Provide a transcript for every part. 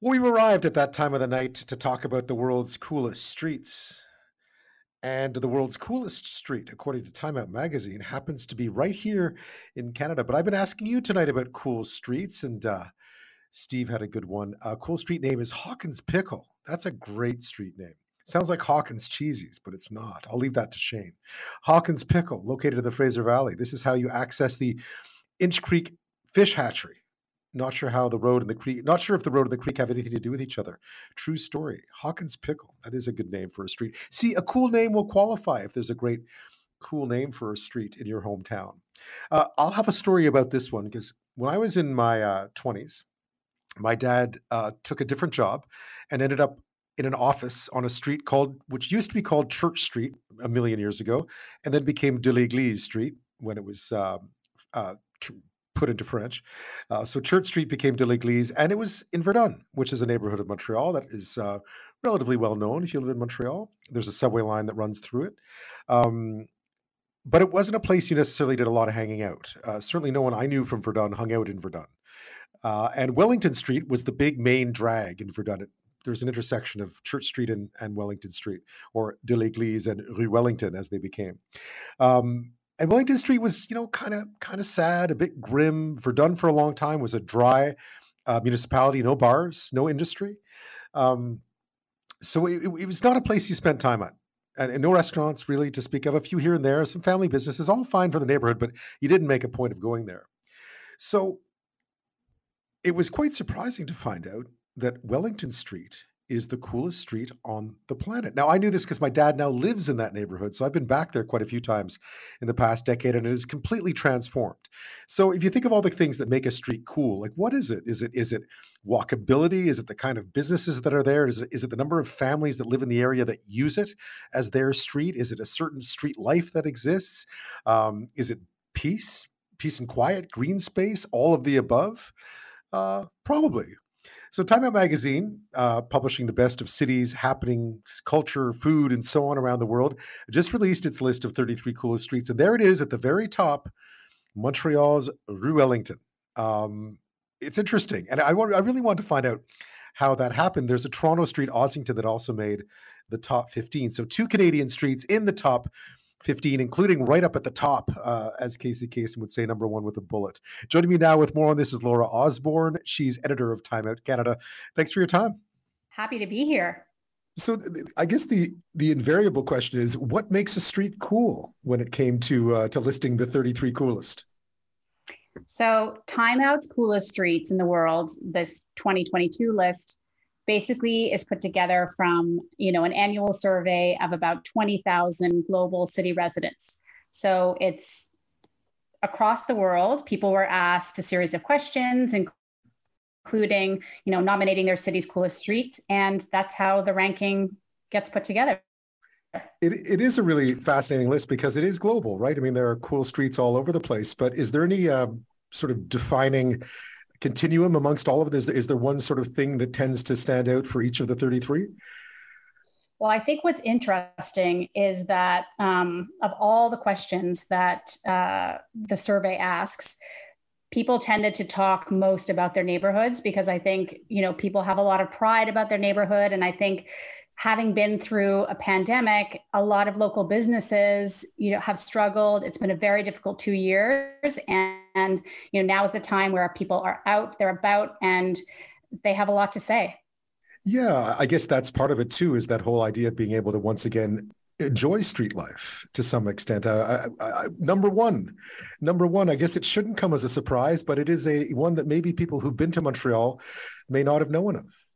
We've arrived at that time of the night to talk about the world's coolest streets. And the world's coolest street, according to Time Out magazine, happens to be right here in Canada. But I've been asking you tonight about cool streets, and uh, Steve had a good one. A cool street name is Hawkins Pickle. That's a great street name. Sounds like Hawkins Cheezies, but it's not. I'll leave that to Shane. Hawkins Pickle, located in the Fraser Valley. This is how you access the Inch Creek Fish Hatchery not sure how the road and the creek, not sure if the road and the creek have anything to do with each other. True story. Hawkins Pickle. That is a good name for a street. See, a cool name will qualify if there's a great, cool name for a street in your hometown. Uh, I'll have a story about this one because when I was in my uh, 20s, my dad uh, took a different job and ended up in an office on a street called, which used to be called Church Street a million years ago, and then became de l'Église Street when it was um, uh, put into French. Uh, so Church Street became de l'Église, and it was in Verdun, which is a neighborhood of Montreal that is uh, relatively well known if you live in Montreal. There's a subway line that runs through it. Um, but it wasn't a place you necessarily did a lot of hanging out. Uh, certainly, no one I knew from Verdun hung out in Verdun. Uh, and Wellington Street was the big main drag in Verdun. It, there's an intersection of Church Street and, and Wellington Street, or de l'Église and Rue Wellington, as they became. Um, and Wellington Street was, you know, kind of kind of sad, a bit grim. Verdun for a long time was a dry uh, municipality, no bars, no industry. Um, so it, it, was not a place you spent time at. And, and, no restaurants really to speak of. A few here and there, some family businesses, all fine for the neighborhood, but you didn't make a point of going there. So it was quite surprising to find out that Wellington Street is the coolest street on the planet. Now, I knew this because my dad now lives in that neighborhood. So I've been back there quite a few times in the past decade and it is completely transformed. So if you think of all the things that make a street cool, like what is it? Is it is it walkability? Is it the kind of businesses that are there? Is it, is it the number of families that live in the area that use it as their street? Is it a certain street life that exists? Um, is it peace, peace and quiet, green space, all of the above? Uh, probably. So, Time Out Magazine, uh, publishing the best of cities, happenings, culture, food, and so on around the world, just released its list of 33 coolest streets. And there it is at the very top Montreal's Rue Wellington. Um, it's interesting. And I, I really want to find out how that happened. There's a Toronto street, Ossington, that also made the top 15. So, two Canadian streets in the top 15, including right up at the top, uh, as Casey Kasem would say, number one with a bullet. Joining me now with more on this is Laura Osborne. She's editor of Time Out Canada. Thanks for your time. Happy to be here. So I guess the the invariable question is, what makes a street cool when it came to uh, to listing the 33 coolest? So Time Out's coolest streets in the world, this 2022 list basically is put together from you know an annual survey of about 20,000 global city residents. So it's across the world. People were asked a series of questions, including you know nominating their city's coolest streets, and that's how the ranking gets put together. It, it is a really fascinating list because it is global, right? I mean, there are cool streets all over the place, but is there any uh, sort of defining continuum amongst all of it? Is there, is there one sort of thing that tends to stand out for each of the 33? Well, I think what's interesting is that um, of all the questions that uh, the survey asks, people tended to talk most about their neighborhoods because I think you know people have a lot of pride about their neighborhood, and I think having been through a pandemic, a lot of local businesses, you know, have struggled. It's been a very difficult two years, and, and you know now is the time where people are out, they're about, and they have a lot to say. Yeah, I guess that's part of it too. Is that whole idea of being able to once again enjoy street life to some extent. Uh, I, I, number one, number one, I guess it shouldn't come as a surprise, but it is a one that maybe people who've been to Montreal may not have known of.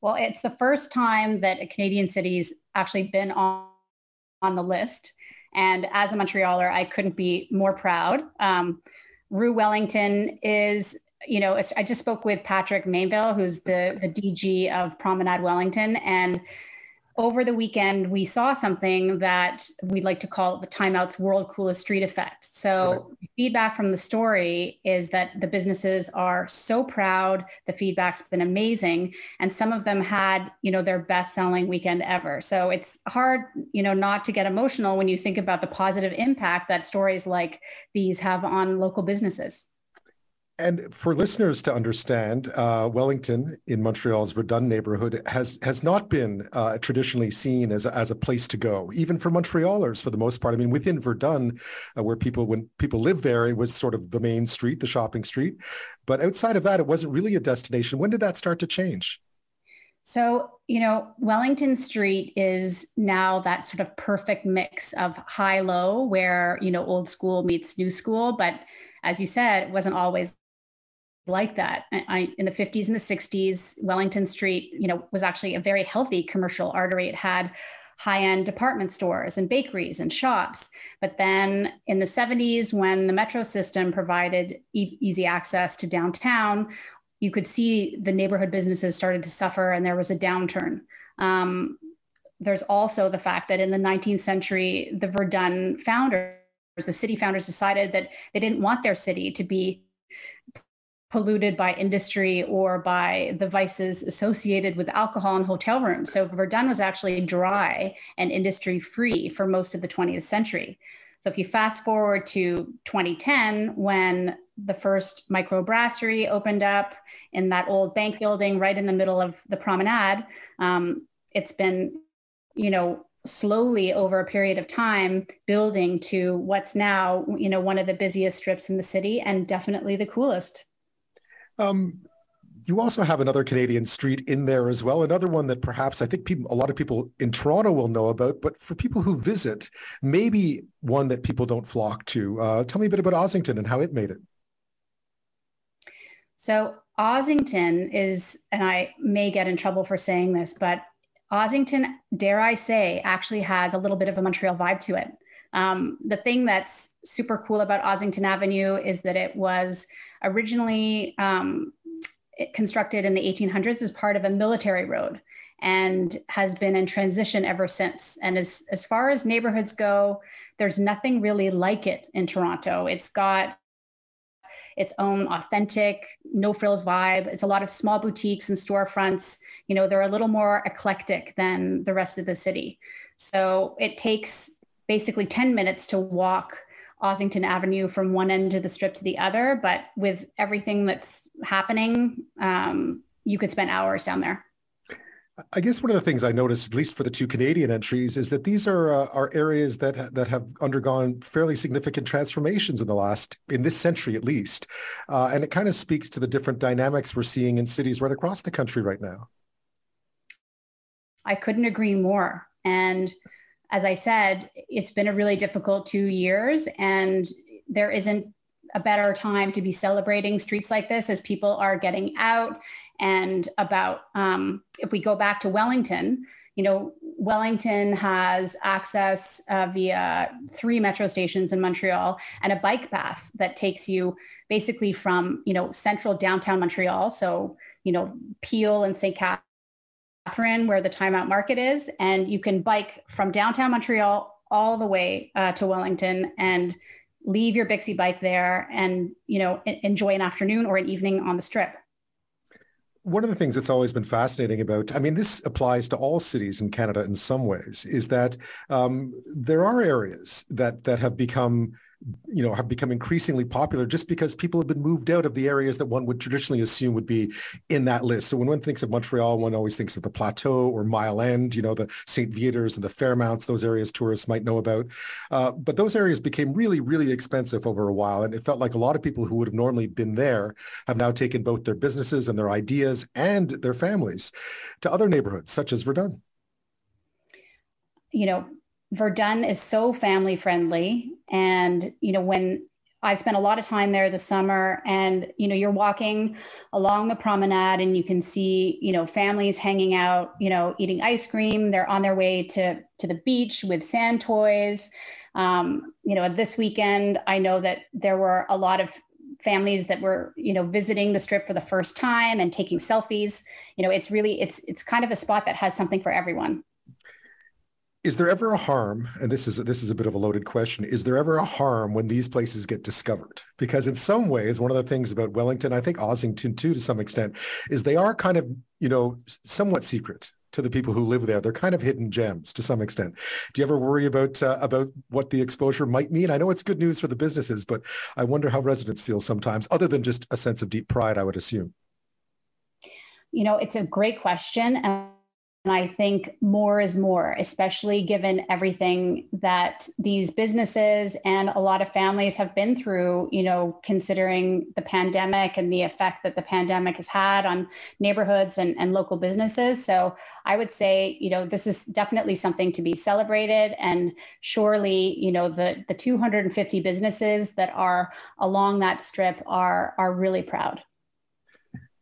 Well, it's the first time that a Canadian city's actually been on, on the list. And as a Montrealer, I couldn't be more proud. Um, Rue Wellington is, you know, I just spoke with Patrick Mainville, who's the, the DG of Promenade Wellington. And over the weekend, we saw something that we'd like to call the Timeout's World Coolest Street Effect. So. Feedback from the story is that the businesses are so proud. The feedback's been amazing, and some of them had, you know, their best-selling weekend ever. So it's hard, you know, not to get emotional when you think about the positive impact that stories like these have on local businesses. And for listeners to understand, uh, Wellington in Montreal's Verdun neighborhood has has not been uh, traditionally seen as a, as a place to go, even for Montrealers for the most part. I mean, within Verdun, uh, where people when people live there, it was sort of the main street, the shopping street. But outside of that, it wasn't really a destination. When did that start to change? So, you know, Wellington Street is now that sort of perfect mix of high low, where, you know, old school meets new school. But as you said, it wasn't always like that. I, in the 50s and the 60s, Wellington Street, you know, was actually a very healthy commercial artery. It had high-end department stores and bakeries and shops. But then in the 70s, when the metro system provided e- easy access to downtown, you could see the neighborhood businesses started to suffer and there was a downturn. Um, there's also the fact that in the 19th century, the Verdun founders, the city founders decided that they didn't want their city to be polluted by industry or by the vices associated with alcohol and hotel rooms. So Verdun was actually dry and industry free for most of the 20th century. So if you fast forward to 2010, when the first microbrasserie opened up in that old bank building right in the middle of the promenade, um, it's been, you know, slowly over a period of time building to what's now, you know, one of the busiest strips in the city and definitely the coolest. Um, you also have another Canadian street in there as well, another one that perhaps I think people, a lot of people in Toronto will know about, but for people who visit, maybe one that people don't flock to. Uh, tell me a bit about Ossington and how it made it. So Ossington is, and I may get in trouble for saying this, but Ossington, dare I say, actually has a little bit of a Montreal vibe to it. Um, the thing that's super cool about Ossington Avenue is that it was originally um, constructed in the 1800s as part of a military road and has been in transition ever since. And as, as far as neighborhoods go, there's nothing really like it in Toronto. It's got its own authentic, no frills vibe. It's a lot of small boutiques and storefronts. You know, they're a little more eclectic than the rest of the city. So it takes basically 10 minutes to walk Ossington Avenue from one end of the strip to the other. But with everything that's happening, um, you could spend hours down there. I guess one of the things I noticed, at least for the two Canadian entries, is that these are uh, are areas that that have undergone fairly significant transformations in the last in this century at least, uh, and it kind of speaks to the different dynamics we're seeing in cities right across the country right now. I couldn't agree more, and as I said, it's been a really difficult two years, and there isn't a better time to be celebrating streets like this as people are getting out and about um, if we go back to Wellington, you know, Wellington has access uh, via three metro stations in Montreal and a bike path that takes you basically from, you know, central downtown Montreal. So, you know, Peel and St. Catherine Catherine, where the Time Out Market is, and you can bike from downtown Montreal all the way uh, to Wellington and leave your Bixi bike there and you know enjoy an afternoon or an evening on the strip. One of the things that's always been fascinating about, I mean, this applies to all cities in Canada in some ways, is that um, there are areas that that have become you know have become increasingly popular just because people have been moved out of the areas that one would traditionally assume would be in that list. So when one thinks of montreal one always thinks of the plateau or mile end you know the St-Viateurs and the fairmounts those areas tourists might know about. Uh, but those areas became really really expensive over a while and it felt like a lot of people who would have normally been there have now taken both their businesses and their ideas and their families to other neighborhoods such as verdun. You know Verdun is so family friendly. And, you know, when I've spent a lot of time there this summer and, you know, you're walking along the promenade and you can see, you know, families hanging out, you know, eating ice cream. They're on their way to, to the beach with sand toys. Um, you know, this weekend, I know that there were a lot of families that were you know visiting the strip for the first time and taking selfies you know it's really it's it's kind of a spot that has something for everyone is there ever a harm and this is this is a bit of a loaded question is there ever a harm when these places get discovered because in some ways one of the things about wellington i think ossington too to some extent is they are kind of you know somewhat secret to the people who live there. They're kind of hidden gems to some extent. Do you ever worry about uh, about what the exposure might mean? I know it's good news for the businesses, but I wonder how residents feel sometimes, other than just a sense of deep pride. I would assume. You know, it's a great question. And I think more is more, especially given everything that these businesses and a lot of families have been through, you know, considering the pandemic and the effect that the pandemic has had on neighborhoods and, and local businesses. So I would say, you know, this is definitely something to be celebrated. And surely, you know, the, the 250 businesses that are along that strip are, are really proud.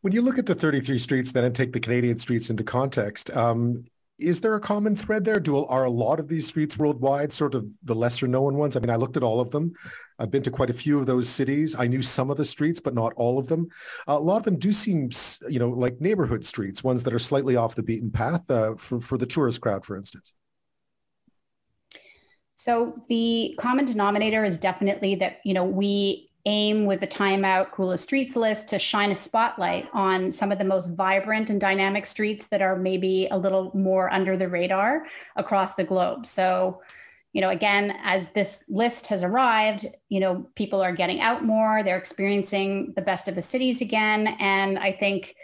When you look at the 33 streets then and take the Canadian streets into context, um, is there a common thread there? Do are a lot of these streets worldwide sort of the lesser known ones? I mean, I looked at all of them. I've been to quite a few of those cities. I knew some of the streets, but not all of them. Uh, a lot of them do seem, you know, like neighborhood streets, ones that are slightly off the beaten path uh, for for the tourist crowd, for instance. So the common denominator is definitely that you know we aim with the Time Out Coolest Streets list to shine a spotlight on some of the most vibrant and dynamic streets that are maybe a little more under the radar across the globe. So, you know, again, as this list has arrived, you know, people are getting out more, they're experiencing the best of the cities again. And I think,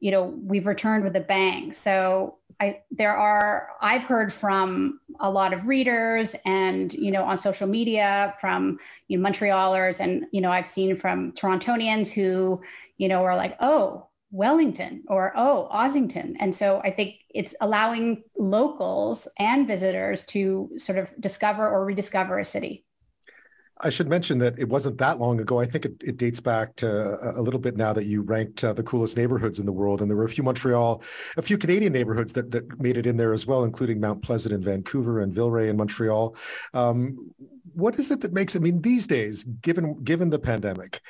you know, we've returned with a bang. So I there are I've heard from a lot of readers and you know on social media from you know Montrealers and you know I've seen from Torontonians who you know are like oh Wellington or oh Ossington and so I think it's allowing locals and visitors to sort of discover or rediscover a city. I should mention that it wasn't that long ago. I think it, it dates back to a, little bit now that you ranked uh, the coolest neighborhoods in the world, and there were a few Montreal, a few Canadian neighborhoods that that made it in there as well, including Mount Pleasant in Vancouver and Villeray in Montreal. Um, what is it that makes? I mean, these days, given given the pandemic,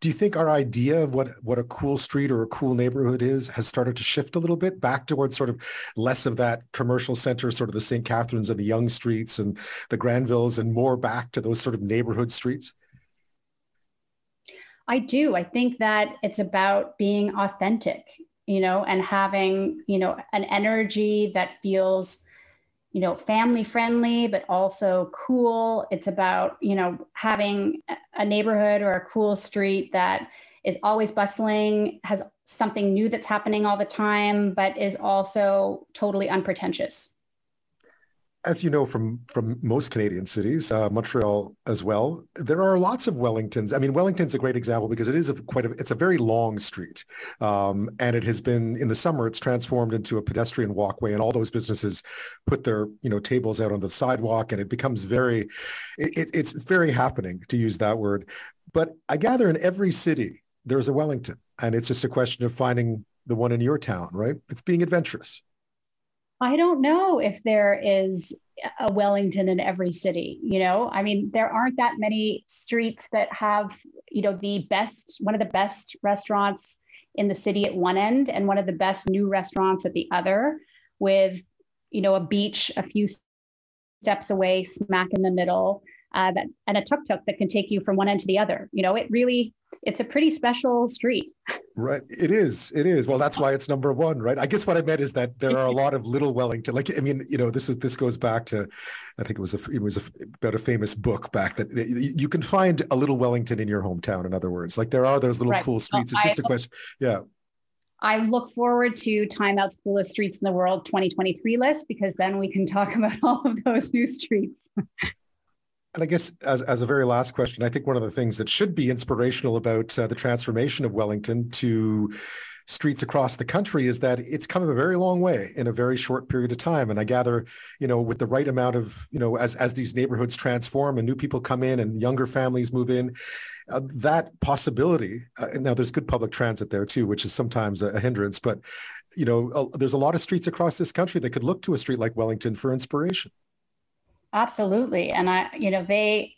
do you think our idea of what what a cool street or a cool neighborhood is has started to shift a little bit back towards sort of less of that commercial center sort of the St. Catherines and the Yonge streets and the granvilles and more back to those sort of neighborhood streets? I do. I think that it's about being authentic you know and having you know an energy that feels you know family friendly but also cool. It's about you know having a neighborhood or a cool street that is always bustling has something new that's happening all the time but is also totally unpretentious as you know from from most Canadian cities, uh, Montreal as well, there are lots of Wellingtons. I mean, Wellington's a great example because it is a, quite a it's a very long street, um, and it has been in the summer it's transformed into a pedestrian walkway, and all those businesses put their you know tables out on the sidewalk, and it becomes very, it, it's very happening to use that word. But I gather in every city there's a Wellington, and it's just a question of finding the one in your town, right? It's being adventurous. I don't know if there is a Wellington in every city. You know, I mean, there aren't that many streets that have, you know, the best, one of the best restaurants in the city at one end and one of the best new restaurants at the other, with, you know, a beach a few steps away, smack in the middle, uh, that, and a tuk tuk that can take you from one end to the other. You know, it really, it's a pretty special street. Right. It is. It is. Well, that's why it's number one, right? I guess what I meant is that there are a lot of little Wellington. Like, I mean, you know, this is this goes back to, I think it was a it was a, about a famous book back that you can find a little Wellington in your hometown. In other words, like there are those little right. cool streets. It's just a question. Yeah. I look forward to Time Out's coolest streets in the world 2023 list because then we can talk about all of those new streets. And I guess as, as a very last question, I think one of the things that should be inspirational about uh, the transformation of Wellington to streets across the country is that it's come a very long way in a very short period of time. And I gather, you know, with the right amount of, you know, as as these neighborhoods transform and new people come in and younger families move in, uh, that possibility. Uh, now, there's good public transit there too, which is sometimes a, a hindrance, but you know, there's a lot of streets across this country that could look to a street like Wellington for inspiration. Absolutely. And I, you know, they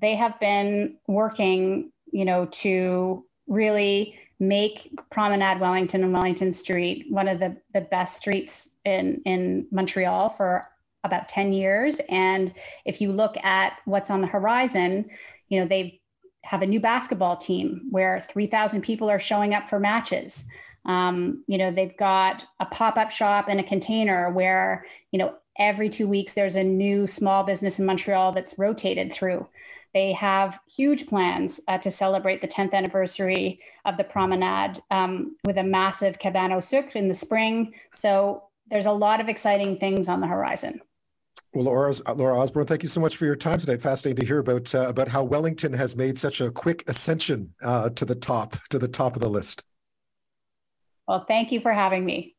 they have been working, you know, to really make Promenade Wellington and Wellington Street one of the, the best streets in, in Montreal for about 10 years. And if you look at what's on the horizon, you know, they have a new basketball team where 3,000 people are showing up for matches. Um, you know, they've got a pop up shop and a container where, you know, every two weeks there's a new small business in Montreal that's rotated through. They have huge plans uh, to celebrate the 10th anniversary of the promenade um, with a massive cabane au sucre in the spring. So there's a lot of exciting things on the horizon. Well, Laura, Laura Osborne, thank you so much for your time today. Fascinating to hear about uh, about how Wellington has made such a quick ascension uh, to the top to the top of the list. Well, thank you for having me.